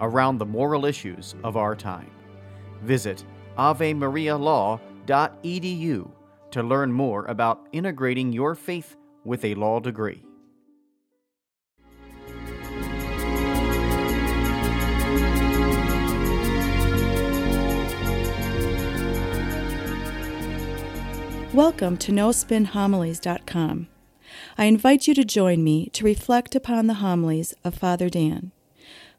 around the moral issues of our time. Visit avemarialaw.edu to learn more about integrating your faith with a law degree. Welcome to NoSpinHomilies.com. I invite you to join me to reflect upon the homilies of Father Dan.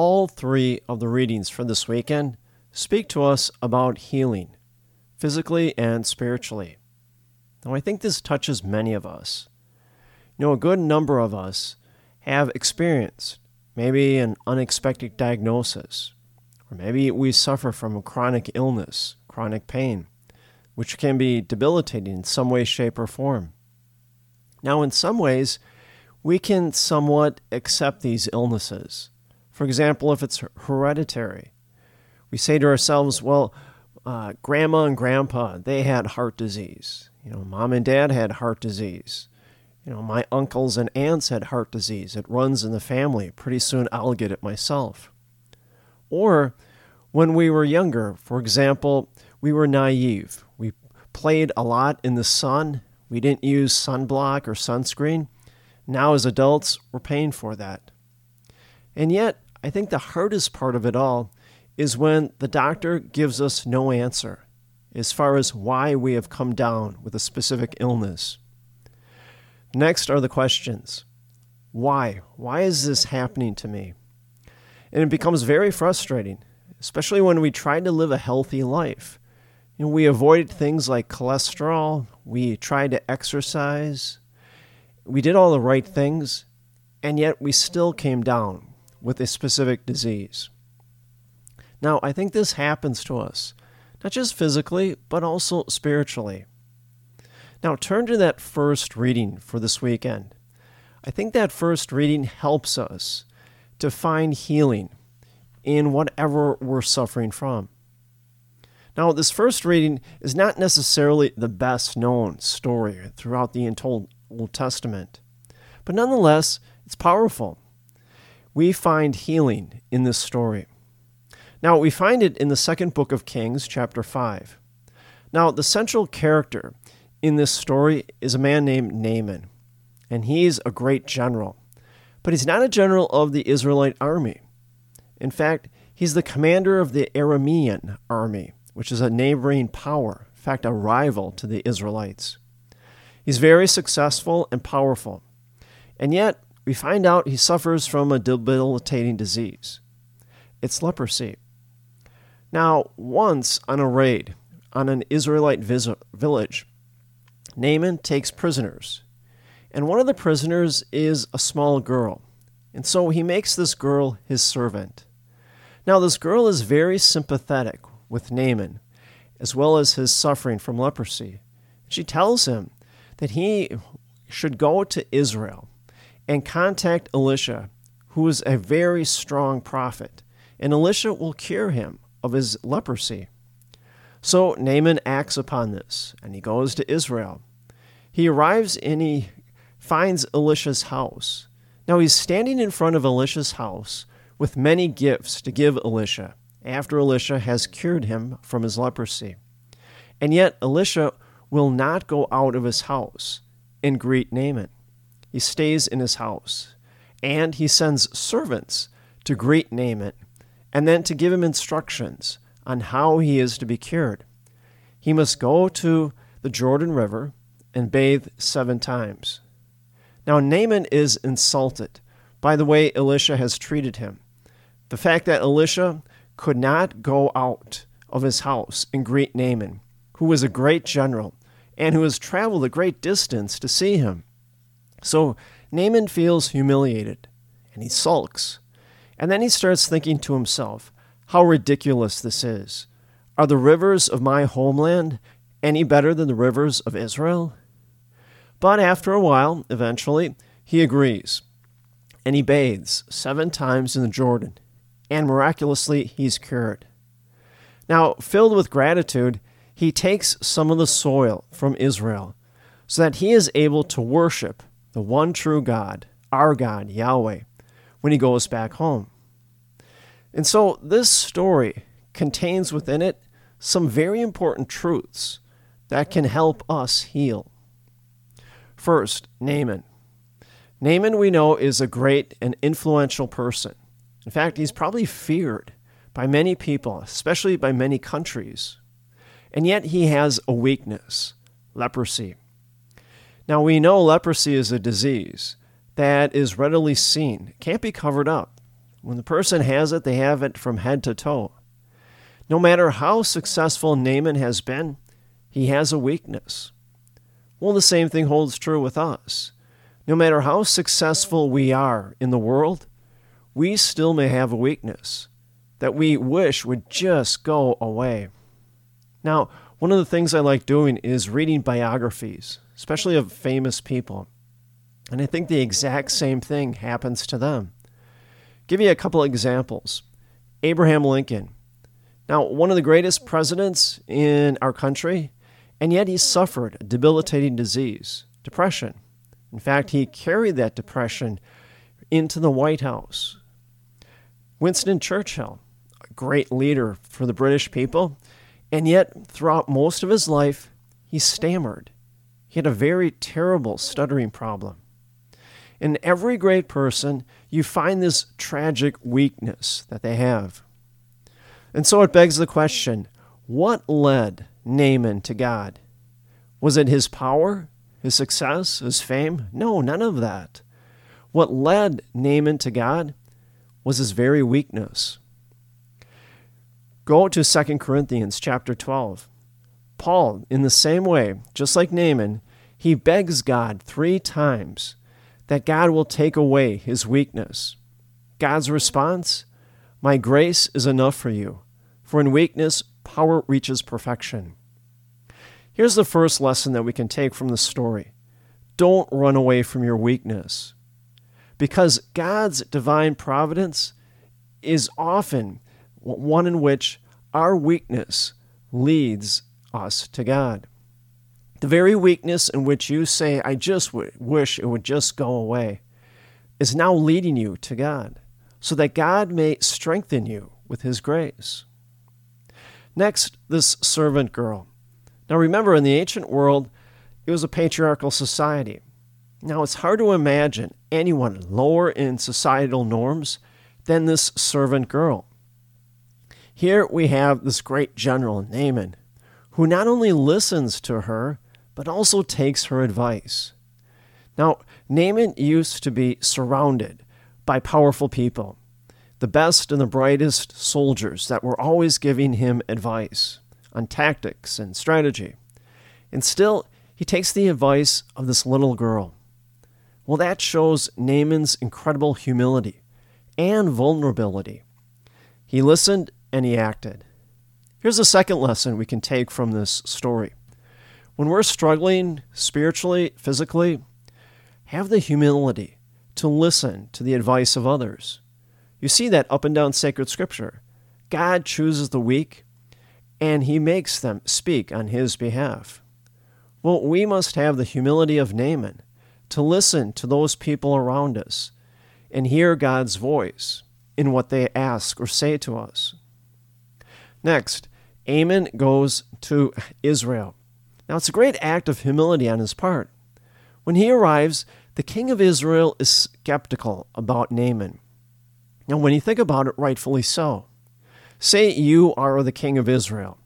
All three of the readings for this weekend speak to us about healing, physically and spiritually. Now, I think this touches many of us. You know, a good number of us have experienced maybe an unexpected diagnosis, or maybe we suffer from a chronic illness, chronic pain, which can be debilitating in some way, shape, or form. Now, in some ways, we can somewhat accept these illnesses. For example, if it's hereditary, we say to ourselves, well, uh, grandma and grandpa, they had heart disease. You know, mom and dad had heart disease. You know, my uncles and aunts had heart disease. It runs in the family. Pretty soon I'll get it myself. Or when we were younger, for example, we were naive. We played a lot in the sun. We didn't use sunblock or sunscreen. Now, as adults, we're paying for that. And yet, I think the hardest part of it all is when the doctor gives us no answer as far as why we have come down with a specific illness. Next are the questions Why? Why is this happening to me? And it becomes very frustrating, especially when we try to live a healthy life. You know, we avoided things like cholesterol, we tried to exercise, we did all the right things, and yet we still came down with a specific disease. Now, I think this happens to us, not just physically, but also spiritually. Now, turn to that first reading for this weekend. I think that first reading helps us to find healing in whatever we're suffering from. Now, this first reading is not necessarily the best known story throughout the Old Testament, but nonetheless, it's powerful we find healing in this story. Now, we find it in the second book of Kings, chapter 5. Now, the central character in this story is a man named Naaman, and he's a great general. But he's not a general of the Israelite army. In fact, he's the commander of the Aramean army, which is a neighboring power, in fact, a rival to the Israelites. He's very successful and powerful. And yet, we find out he suffers from a debilitating disease. It's leprosy. Now, once on a raid on an Israelite village, Naaman takes prisoners. And one of the prisoners is a small girl. And so he makes this girl his servant. Now, this girl is very sympathetic with Naaman, as well as his suffering from leprosy. She tells him that he should go to Israel and contact Elisha, who is a very strong prophet, and Elisha will cure him of his leprosy. So Naaman acts upon this, and he goes to Israel. He arrives and he finds Elisha's house. Now he's standing in front of Elisha's house with many gifts to give Elisha after Elisha has cured him from his leprosy. And yet Elisha will not go out of his house and greet Naaman. He stays in his house, and he sends servants to greet Naaman and then to give him instructions on how he is to be cured. He must go to the Jordan River and bathe seven times. Now, Naaman is insulted by the way Elisha has treated him. The fact that Elisha could not go out of his house and greet Naaman, who was a great general and who has traveled a great distance to see him. So Naaman feels humiliated and he sulks. And then he starts thinking to himself, how ridiculous this is. Are the rivers of my homeland any better than the rivers of Israel? But after a while, eventually, he agrees, and he bathes seven times in the Jordan, and miraculously he's cured. Now, filled with gratitude, he takes some of the soil from Israel so that he is able to worship the one true God, our God, Yahweh, when he goes back home. And so this story contains within it some very important truths that can help us heal. First, Naaman. Naaman, we know, is a great and influential person. In fact, he's probably feared by many people, especially by many countries. And yet he has a weakness leprosy. Now, we know leprosy is a disease that is readily seen, it can't be covered up. When the person has it, they have it from head to toe. No matter how successful Naaman has been, he has a weakness. Well, the same thing holds true with us. No matter how successful we are in the world, we still may have a weakness that we wish would just go away. Now, one of the things I like doing is reading biographies, especially of famous people. And I think the exact same thing happens to them. Give you a couple examples. Abraham Lincoln. Now, one of the greatest presidents in our country, and yet he suffered a debilitating disease, depression. In fact, he carried that depression into the White House. Winston Churchill, a great leader for the British people, and yet throughout most of his life, he stammered. He had a very terrible stuttering problem. In every great person, you find this tragic weakness that they have. And so it begs the question what led Naaman to God? Was it his power, his success, his fame? No, none of that. What led Naaman to God was his very weakness. Go to 2 Corinthians chapter 12. Paul, in the same way, just like Naaman, he begs God three times that God will take away his weakness. God's response My grace is enough for you, for in weakness, power reaches perfection. Here's the first lesson that we can take from the story don't run away from your weakness. Because God's divine providence is often one in which our weakness leads us to God. The very weakness in which you say, I just w- wish it would just go away, is now leading you to God, so that God may strengthen you with His grace. Next, this servant girl. Now remember, in the ancient world, it was a patriarchal society. Now it's hard to imagine anyone lower in societal norms than this servant girl. Here we have this great general, Naaman, who not only listens to her, but also takes her advice. Now, Naaman used to be surrounded by powerful people, the best and the brightest soldiers that were always giving him advice on tactics and strategy. And still, he takes the advice of this little girl. Well, that shows Naaman's incredible humility and vulnerability. He listened and he acted. Here's a second lesson we can take from this story when we're struggling spiritually, physically, have the humility to listen to the advice of others. You see that up and down sacred scripture. God chooses the weak and he makes them speak on his behalf. Well, we must have the humility of Naaman to listen to those people around us and hear God's voice in what they ask or say to us. Next, Naaman goes to Israel. Now, it's a great act of humility on his part. When he arrives, the king of Israel is skeptical about Naaman. Now, when you think about it, rightfully so. Say you are the king of Israel,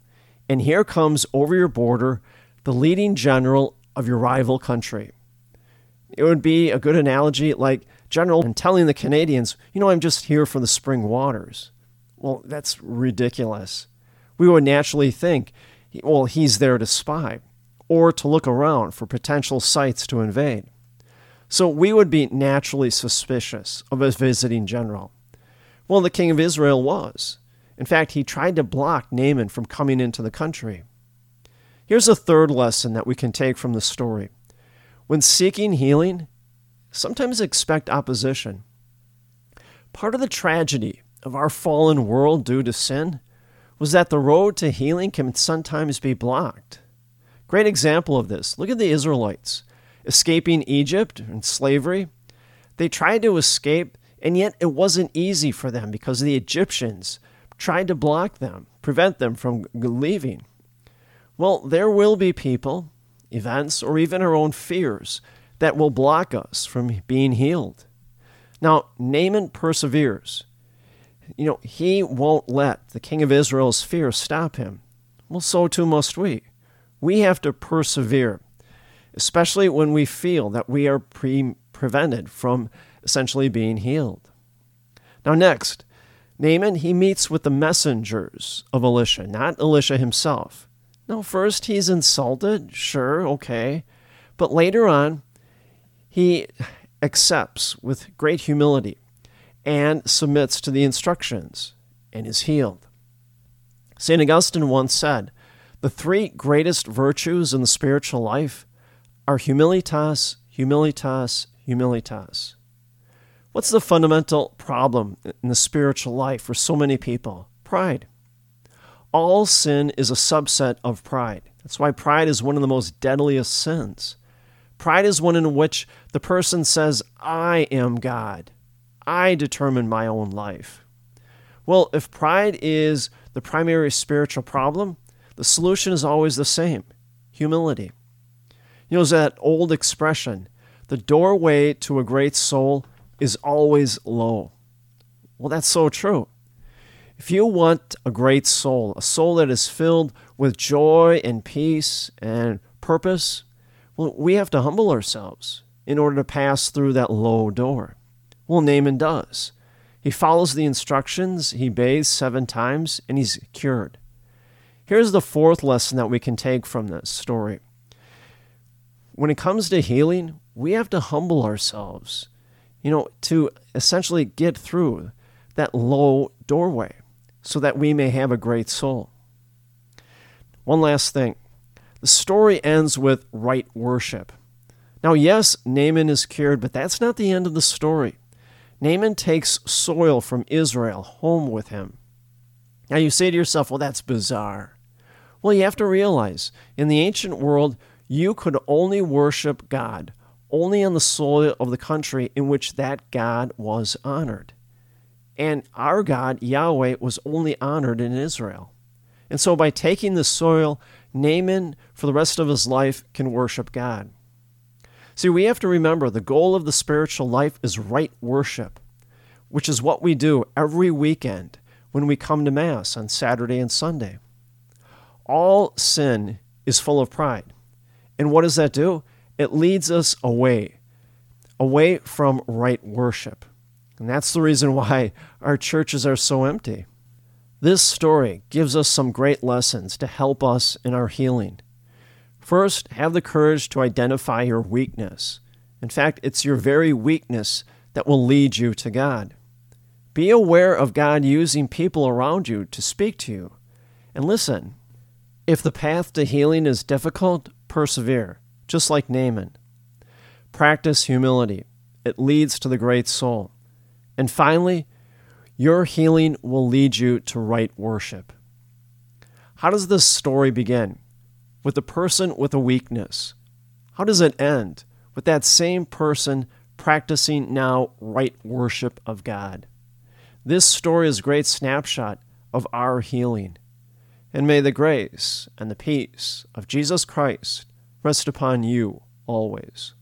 and here comes over your border the leading general of your rival country. It would be a good analogy like General and telling the Canadians, you know, I'm just here for the spring waters. Well, that's ridiculous. We would naturally think, well, he's there to spy or to look around for potential sites to invade. So we would be naturally suspicious of a visiting general. Well, the king of Israel was. In fact, he tried to block Naaman from coming into the country. Here's a third lesson that we can take from the story. When seeking healing, sometimes expect opposition. Part of the tragedy of our fallen world due to sin was that the road to healing can sometimes be blocked. Great example of this. Look at the Israelites escaping Egypt and slavery. They tried to escape, and yet it wasn't easy for them because the Egyptians tried to block them, prevent them from leaving. Well, there will be people, events, or even our own fears that will block us from being healed. Now, Naaman perseveres. You know, he won't let the king of Israel's fear stop him. Well, so too must we. We have to persevere, especially when we feel that we are pre- prevented from essentially being healed. Now, next, Naaman, he meets with the messengers of Elisha, not Elisha himself. Now, first he's insulted, sure, okay. But later on, he accepts with great humility and submits to the instructions and is healed. St. Augustine once said, The three greatest virtues in the spiritual life are humilitas, humilitas, humilitas. What's the fundamental problem in the spiritual life for so many people? Pride. All sin is a subset of pride. That's why pride is one of the most deadliest sins. Pride is one in which the person says, I am God. I determine my own life. Well, if pride is the primary spiritual problem, the solution is always the same humility. You know, that old expression, the doorway to a great soul is always low. Well, that's so true. If you want a great soul, a soul that is filled with joy and peace and purpose, well, we have to humble ourselves in order to pass through that low door. Well, Naaman does. He follows the instructions, he bathes seven times, and he's cured. Here's the fourth lesson that we can take from this story. When it comes to healing, we have to humble ourselves, you know, to essentially get through that low doorway so that we may have a great soul. One last thing the story ends with right worship. Now, yes, Naaman is cured, but that's not the end of the story. Naaman takes soil from Israel home with him. Now, you say to yourself, well, that's bizarre. Well, you have to realize in the ancient world, you could only worship God only on the soil of the country in which that God was honored. And our God, Yahweh, was only honored in Israel. And so by taking the soil, Naaman, for the rest of his life, can worship God. See, we have to remember the goal of the spiritual life is right worship, which is what we do every weekend when we come to Mass on Saturday and Sunday. All sin is full of pride. And what does that do? It leads us away, away from right worship. And that's the reason why our churches are so empty. This story gives us some great lessons to help us in our healing. First, have the courage to identify your weakness. In fact, it's your very weakness that will lead you to God. Be aware of God using people around you to speak to you. And listen, if the path to healing is difficult, persevere, just like Naaman. Practice humility it leads to the great soul. And finally, your healing will lead you to right worship. How does this story begin? With a person with a weakness. How does it end? With that same person practicing now right worship of God. This story is a great snapshot of our healing. And may the grace and the peace of Jesus Christ rest upon you always.